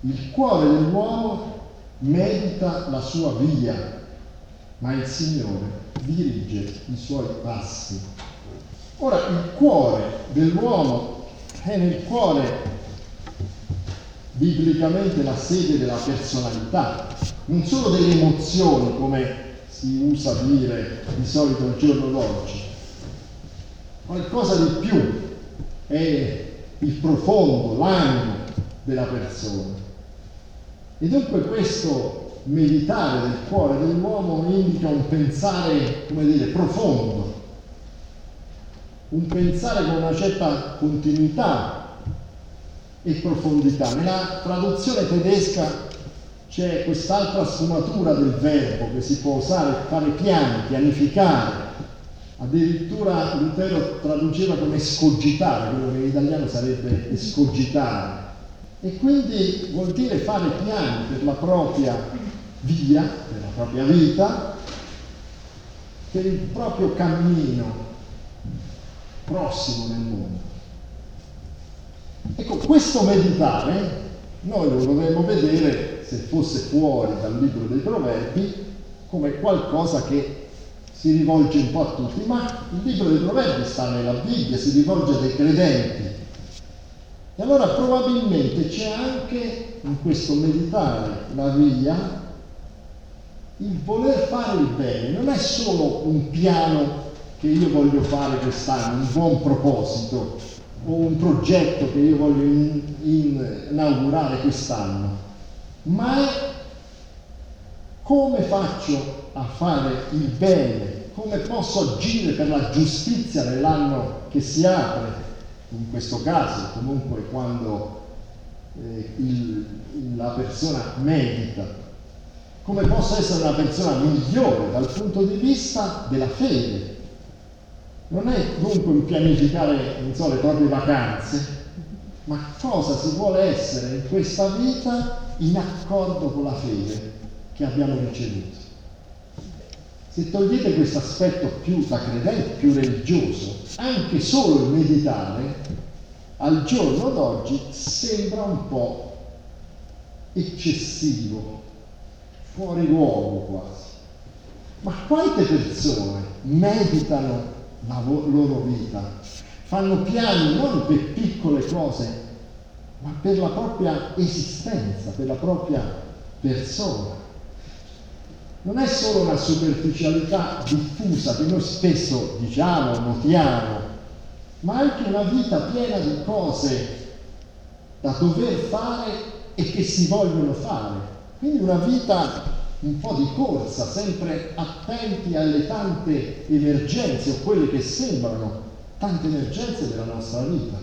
Il cuore dell'uomo medita la sua via, ma il Signore dirige i suoi passi. Ora, il cuore dell'uomo è nel cuore biblicamente la sede della personalità, non solo delle emozioni, come si usa dire di solito al giorno d'oggi, qualcosa di più, è il profondo, l'animo della persona. E dunque questo meditare del cuore dell'uomo indica un pensare, come dire, profondo, un pensare con una certa continuità e profondità. Nella traduzione tedesca c'è quest'altra sfumatura del verbo che si può usare, fare piani, pianificare. Addirittura Lutero traduceva come scogitare, quello che in italiano sarebbe escogitare. E quindi vuol dire fare piani per la propria via, per la propria vita, per il proprio cammino prossimo nel mondo. Ecco, questo meditare noi lo dovremmo vedere, se fosse fuori dal libro dei proverbi, come qualcosa che si rivolge un po' a tutti, ma il libro dei proverbi sta nella Bibbia, si rivolge ai credenti. E allora probabilmente c'è anche in questo meditare la via il voler fare il bene, non è solo un piano che io voglio fare quest'anno, un buon proposito, o un progetto che io voglio in, in, inaugurare quest'anno, ma è come faccio a fare il bene, come posso agire per la giustizia nell'anno che si apre, in questo caso comunque quando eh, il, la persona medita, come posso essere una persona migliore dal punto di vista della fede, non è dunque un pianificare, so, le proprie vacanze, ma cosa si vuole essere in questa vita in accordo con la fede che abbiamo ricevuto. Se togliete questo aspetto più da credente, più religioso, anche solo il meditare, al giorno d'oggi sembra un po' eccessivo, fuori luogo quasi. Ma quante persone meditano la loro vita, fanno piani non per piccole cose, ma per la propria esistenza, per la propria persona. Non è solo una superficialità diffusa che noi spesso diciamo, notiamo, ma anche una vita piena di cose da dover fare e che si vogliono fare. Quindi una vita un po' di corsa, sempre attenti alle tante emergenze o quelle che sembrano tante emergenze della nostra vita.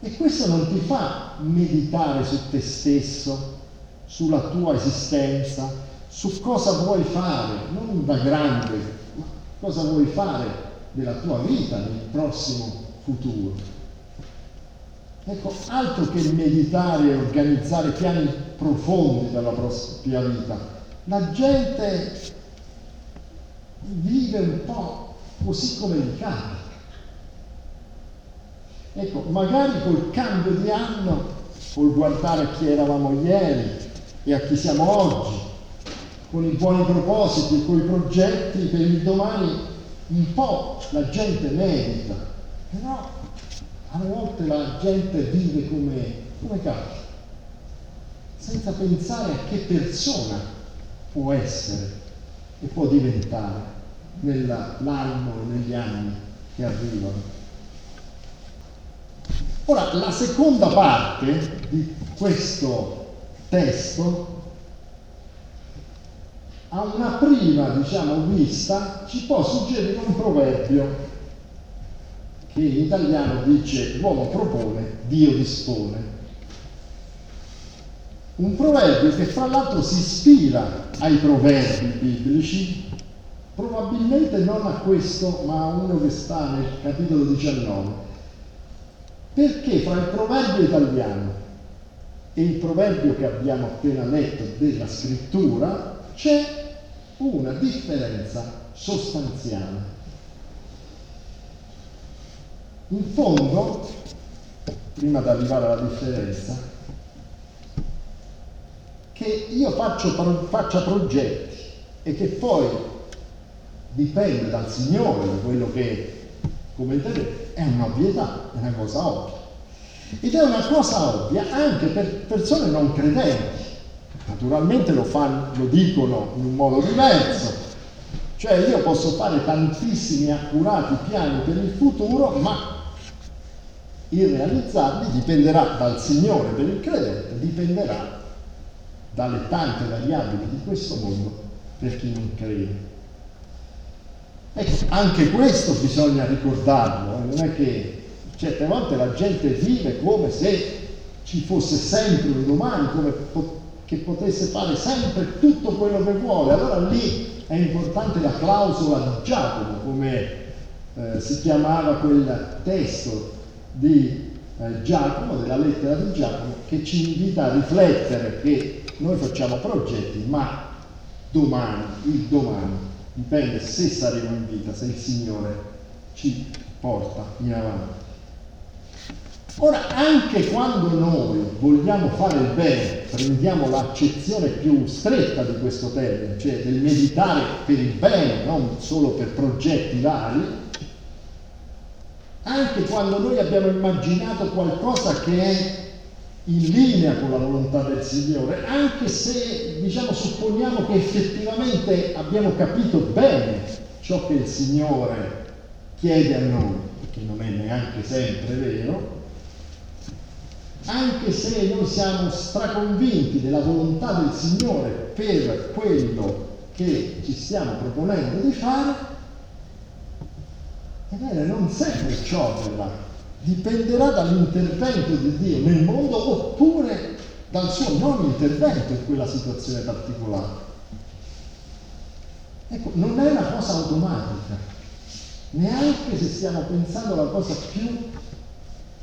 E questo non ti fa meditare su te stesso, sulla tua esistenza, su cosa vuoi fare, non da grande, ma cosa vuoi fare della tua vita nel prossimo futuro. Ecco, altro che meditare e organizzare piani profondi per la propria vita, la gente vive un po' così come gli capita. Ecco, magari col cambio di anno, col guardare a chi eravamo ieri e a chi siamo oggi, con i buoni propositi, con i progetti per il domani, un po' la gente medita, però a volte la gente vive come, come capita, senza pensare a che persona può essere e può diventare nell'anno e negli anni che arrivano. Ora, la seconda parte di questo testo a una prima, diciamo, vista ci può suggerire un proverbio che in italiano dice l'uomo propone, Dio dispone. Un proverbio che fra l'altro si ispira ai proverbi biblici, probabilmente non a questo, ma a uno che sta nel capitolo 19. Perché fra il proverbio italiano e il proverbio che abbiamo appena letto della scrittura c'è una differenza sostanziale. In fondo, prima di arrivare alla differenza, che io faccio, faccia progetti e che poi dipende dal Signore, da quello che come vedete, è un'ovvietà, è una cosa ovvia. Ed è una cosa ovvia anche per persone non credenti. Naturalmente lo, fanno, lo dicono in un modo diverso, cioè io posso fare tantissimi accurati piani per il futuro, ma il realizzarli dipenderà dal Signore per il credente, dipenderà dalle tante variabili di questo mondo per chi non crede. Ecco, anche questo bisogna ricordarlo, eh, non è che certe volte la gente vive come se ci fosse sempre un domani, come che potesse fare sempre tutto quello che vuole. Allora lì è importante la clausola di Giacomo, come eh, si chiamava quel testo di eh, Giacomo, della lettera di Giacomo, che ci invita a riflettere che noi facciamo progetti, ma domani, il domani, dipende se saremo in vita, se il Signore ci porta in avanti. Ora, anche quando noi vogliamo fare il bene, prendiamo l'accezione più stretta di questo termine, cioè del meditare per il bene, non solo per progetti vari, anche quando noi abbiamo immaginato qualcosa che è in linea con la volontà del Signore, anche se diciamo supponiamo che effettivamente abbiamo capito bene ciò che il Signore chiede a noi, che non è neanche sempre vero, anche se noi siamo straconvinti della volontà del Signore per quello che ci stiamo proponendo di fare, ebbene non sempre ciò avverrà dipenderà dall'intervento di Dio nel mondo oppure dal suo non intervento in quella situazione particolare. Ecco, non è una cosa automatica, neanche se stiamo pensando alla cosa più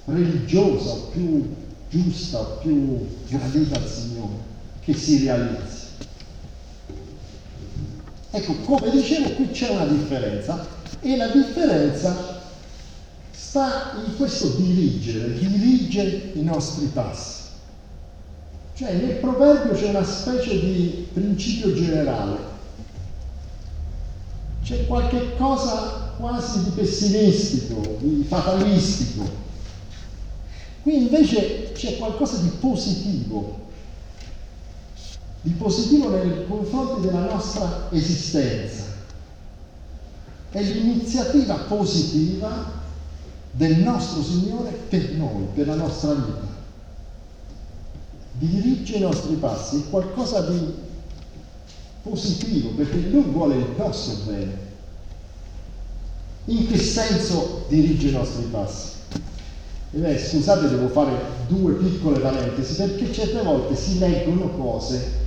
religiosa, più giusta, più gradita al Signore, che si realizzi. Ecco, come dicevo, qui c'è una differenza e la differenza sta in questo dirigere, dirige i nostri passi. Cioè nel proverbio c'è una specie di principio generale, c'è qualche cosa quasi di pessimistico, di fatalistico. Qui invece c'è qualcosa di positivo, di positivo nei confronti della nostra esistenza. È l'iniziativa positiva del nostro Signore per noi, per la nostra vita. Dirige i nostri passi, è qualcosa di positivo, perché Lui vuole il nostro bene. In che senso dirige i nostri passi? E beh, scusate, devo fare due piccole parentesi, perché certe volte si leggono cose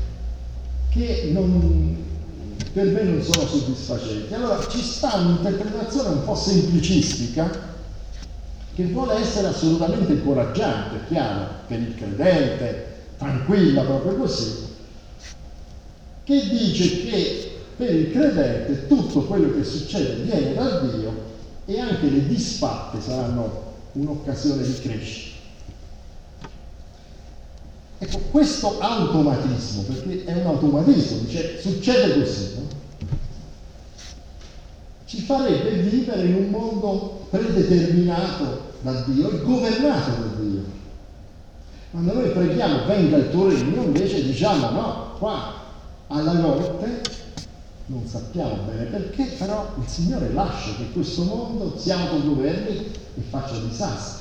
che non, per me non sono soddisfacenti. Allora ci sta un'interpretazione un po' semplicistica che vuole essere assolutamente incoraggiante, chiaro, per il credente, tranquilla proprio così, che dice che per il credente tutto quello che succede viene da Dio e anche le disfatte saranno un'occasione di crescita. Ecco, questo automatismo, perché è un automatismo, dice, succede così, no? ci farebbe vivere in un mondo predeterminato da Dio e governato da Dio. Quando noi preghiamo venga il tuo regno, invece diciamo no, qua alla notte non sappiamo bene perché, però il Signore lascia che questo mondo si autogoverni e faccia disastri.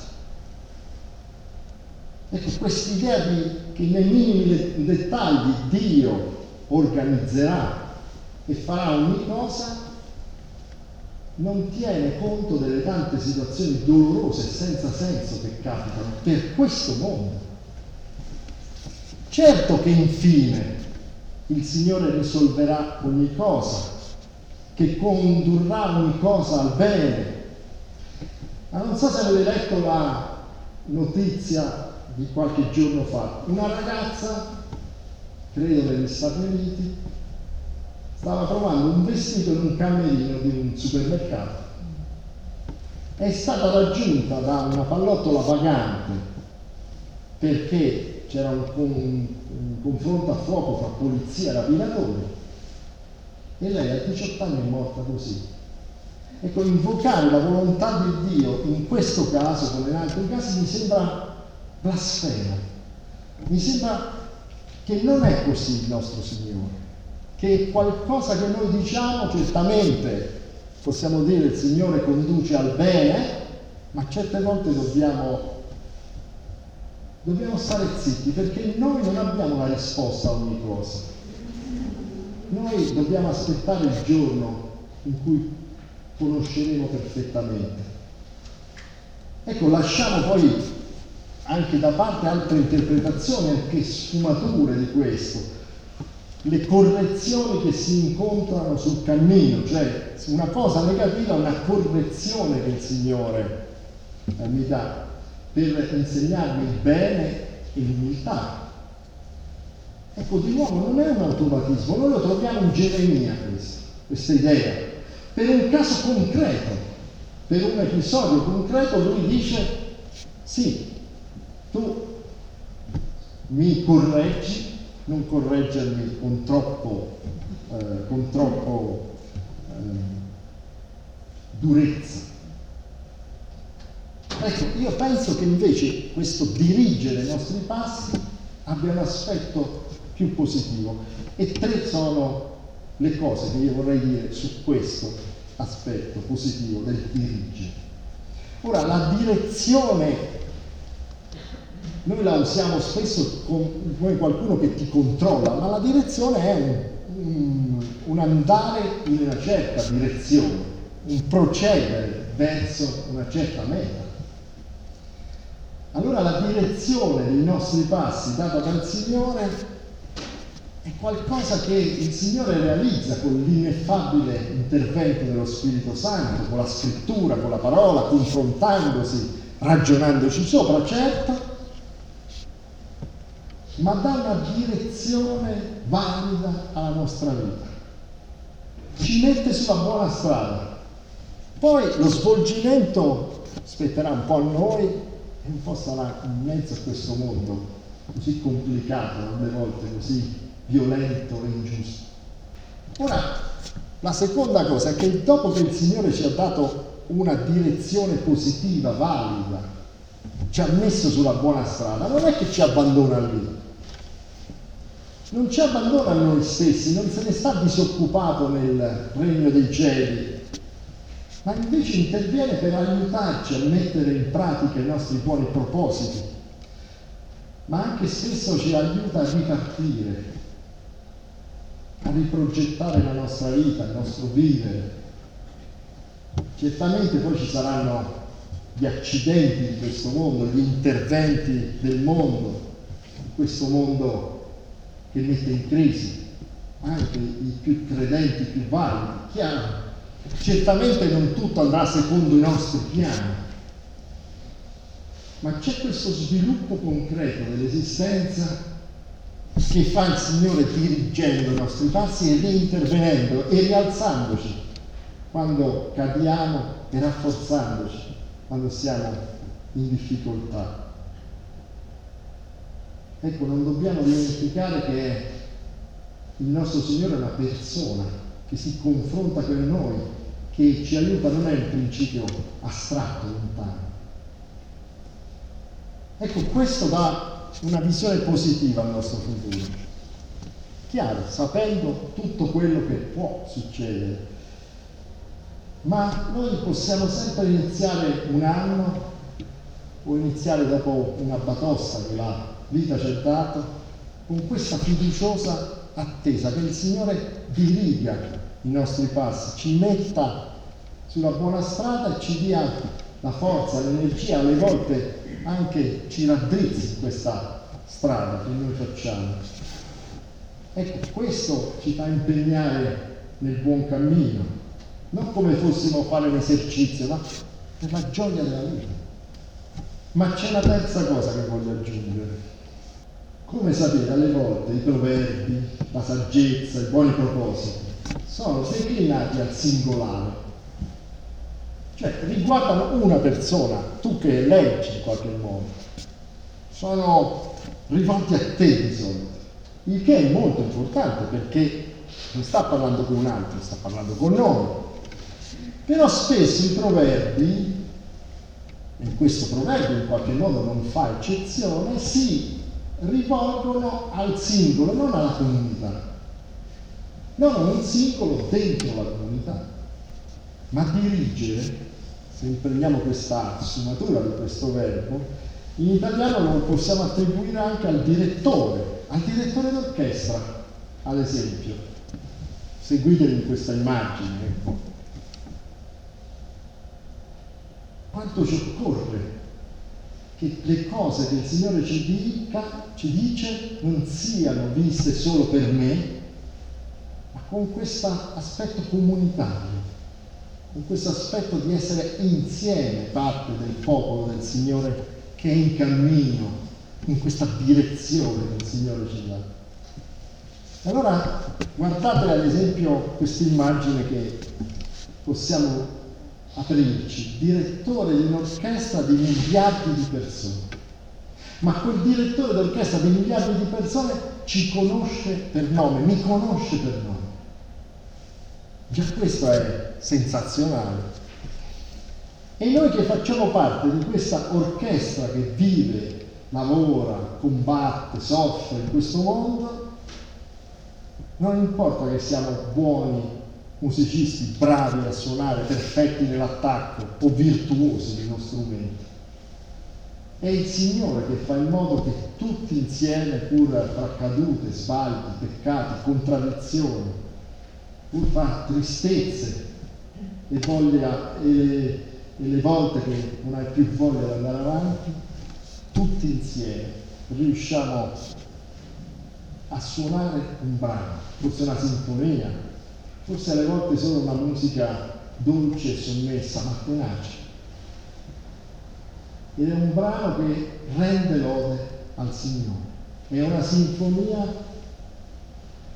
Ecco, quest'idea di che nei minimi dettagli Dio organizzerà e farà ogni cosa non tiene conto delle tante situazioni dolorose e senza senso che capitano per questo mondo. Certo che infine il Signore risolverà ogni cosa, che condurrà ogni cosa al bene. Ma non so se avete letto la notizia di qualche giorno fa. Una ragazza, credo negli Stati Uniti, stava trovando un vestito in un camerino di un supermercato. È stata raggiunta da una pallottola pagante perché c'era un, confronto a fuoco fra polizia e rapinatori e lei a 18 anni è morta così. Ecco, invocare la volontà di Dio in questo caso, come in altri casi, mi sembra blasfemo. Mi sembra che non è così il nostro Signore, che qualcosa che noi diciamo certamente possiamo dire il Signore conduce al bene, ma certe volte dobbiamo dobbiamo stare zitti perché noi non abbiamo la risposta a ogni cosa. Noi dobbiamo aspettare il giorno in cui conosceremo perfettamente. Ecco, lasciamo poi anche da parte altre interpretazioni, anche sfumature di questo, le correzioni che si incontrano sul cammino, cioè una cosa negativa è una correzione che il Signore eh, mi dà per insegnarmi il bene e l'umiltà. Ecco, di nuovo non è un automatismo, noi lo troviamo in Geremia questo, questa idea, per un caso concreto, per un episodio concreto lui dice sì, tu mi correggi, non correggermi con troppo, eh, con troppo eh, durezza, Ecco, io penso che invece questo dirigere i nostri passi abbia un aspetto più positivo e tre sono le cose che io vorrei dire su questo aspetto positivo del dirigere. Ora, la direzione, noi la usiamo spesso come qualcuno che ti controlla, ma la direzione è un, un, un andare in una certa direzione, un procedere verso una certa meta. Allora la direzione dei nostri passi data dal Signore è qualcosa che il Signore realizza con l'ineffabile intervento dello Spirito Santo, con la scrittura, con la parola, confrontandosi, ragionandoci sopra, certo, ma dà una direzione valida alla nostra vita. Ci mette sulla buona strada. Poi lo svolgimento spetterà un po' a noi e un po' sarà in mezzo a questo mondo così complicato, alle volte così violento e ingiusto. Ora, la seconda cosa è che dopo che il Signore ci ha dato una direzione positiva, valida, ci ha messo sulla buona strada, non è che ci abbandona lì. Non ci abbandona noi stessi, non se ne sta disoccupato nel regno dei cieli, ma invece interviene per aiutarci a mettere in pratica i nostri buoni propositi, ma anche spesso ci aiuta a ripartire, a riprogettare la nostra vita, il nostro vivere. Certamente poi ci saranno gli accidenti di questo mondo, gli interventi del mondo, questo mondo che mette in crisi anche i più credenti, i più validi, chiaro, Certamente non tutto andrà secondo i nostri piani, ma c'è questo sviluppo concreto dell'esistenza che fa il Signore dirigendo i nostri passi e reintervenendo e rialzandoci quando cadiamo e rafforzandoci quando siamo in difficoltà. Ecco, non dobbiamo dimenticare che il nostro Signore è una persona che si confronta con noi, che ci aiuta, non è un principio astratto, lontano. Ecco, questo dà una visione positiva al nostro futuro. Chiaro, sapendo tutto quello che può succedere. Ma noi possiamo sempre iniziare un anno o iniziare dopo una batosta che la vita ci ha dato con questa fiduciosa attesa che il Signore diriga i nostri passi, ci metta sulla buona strada e ci dia la forza, l'energia, alle volte anche ci raddrizzi questa strada che noi facciamo. Ecco, questo ci fa impegnare nel buon cammino, non come fossimo a fare un esercizio, ma per la gioia della vita. Ma c'è una terza cosa che voglio aggiungere. Come sapete, alle volte i proverbi, la saggezza, i buoni propositi sono declinati al singolare, cioè riguardano una persona, tu che leggi in qualche modo. sono rivolti a te solito, il che è molto importante perché non sta parlando con un altro, sta parlando con noi. Però spesso i proverbi, e questo proverbio in qualche modo non fa eccezione, si rivolgono al singolo, non alla comunità. Non a un singolo dentro la comunità. Ma dirigere, se prendiamo questa sfumatura di questo verbo, in italiano lo possiamo attribuire anche al direttore, al direttore d'orchestra, ad esempio. Seguitemi in questa immagine. Quanto ci occorre che le cose che il Signore ci, dica, ci dice non siano viste solo per me, con questo aspetto comunitario, con questo aspetto di essere insieme parte del popolo del Signore che è in cammino in questa direzione il Signore ci dà. Allora guardate ad esempio questa immagine che possiamo aprirci, direttore di un'orchestra di miliardi di persone. Ma quel direttore d'orchestra di miliardi di persone ci conosce per nome, mi conosce per nome. Già questo è sensazionale. E noi che facciamo parte di questa orchestra che vive, lavora, combatte, soffre in questo mondo, non importa che siamo buoni musicisti, bravi a suonare, perfetti nell'attacco o virtuosi nei nostri strumenti. È il Signore che fa in modo che tutti insieme, pur tra cadute, sbagli, peccati, contraddizioni, pur tra tristezze e voglia e e le volte che non hai più voglia di andare avanti, tutti insieme riusciamo a suonare un brano, forse una sinfonia, forse alle volte solo una musica dolce e sommessa ma tenace. Ed è un brano che rende lode al Signore, è una sinfonia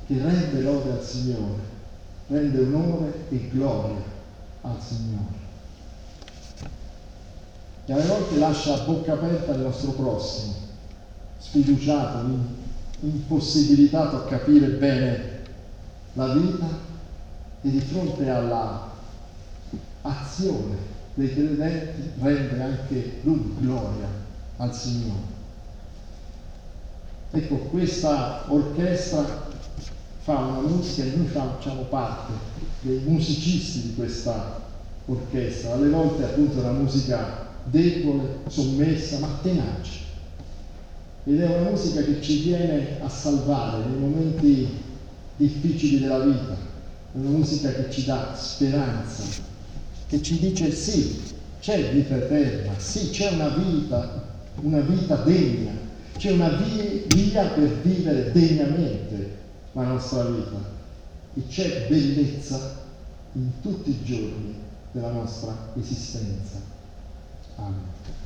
che rende lode al Signore, rende onore e gloria al Signore. E alle volte lascia a bocca aperta il nostro prossimo, sfiduciato, impossibilitato a capire bene la vita e di fronte alla azione dei credenti rende anche lui gloria al Signore. Ecco, questa orchestra fa una musica e noi facciamo parte dei musicisti di questa orchestra, alle volte appunto una musica debole, sommessa, ma tenace. Ed è una musica che ci viene a salvare nei momenti difficili della vita, è una musica che ci dà speranza, che ci dice sì, c'è vita eterna, sì, c'è una vita, una vita degna, c'è una via per vivere degnamente la nostra vita e c'è bellezza in tutti i giorni della nostra esistenza. Amen.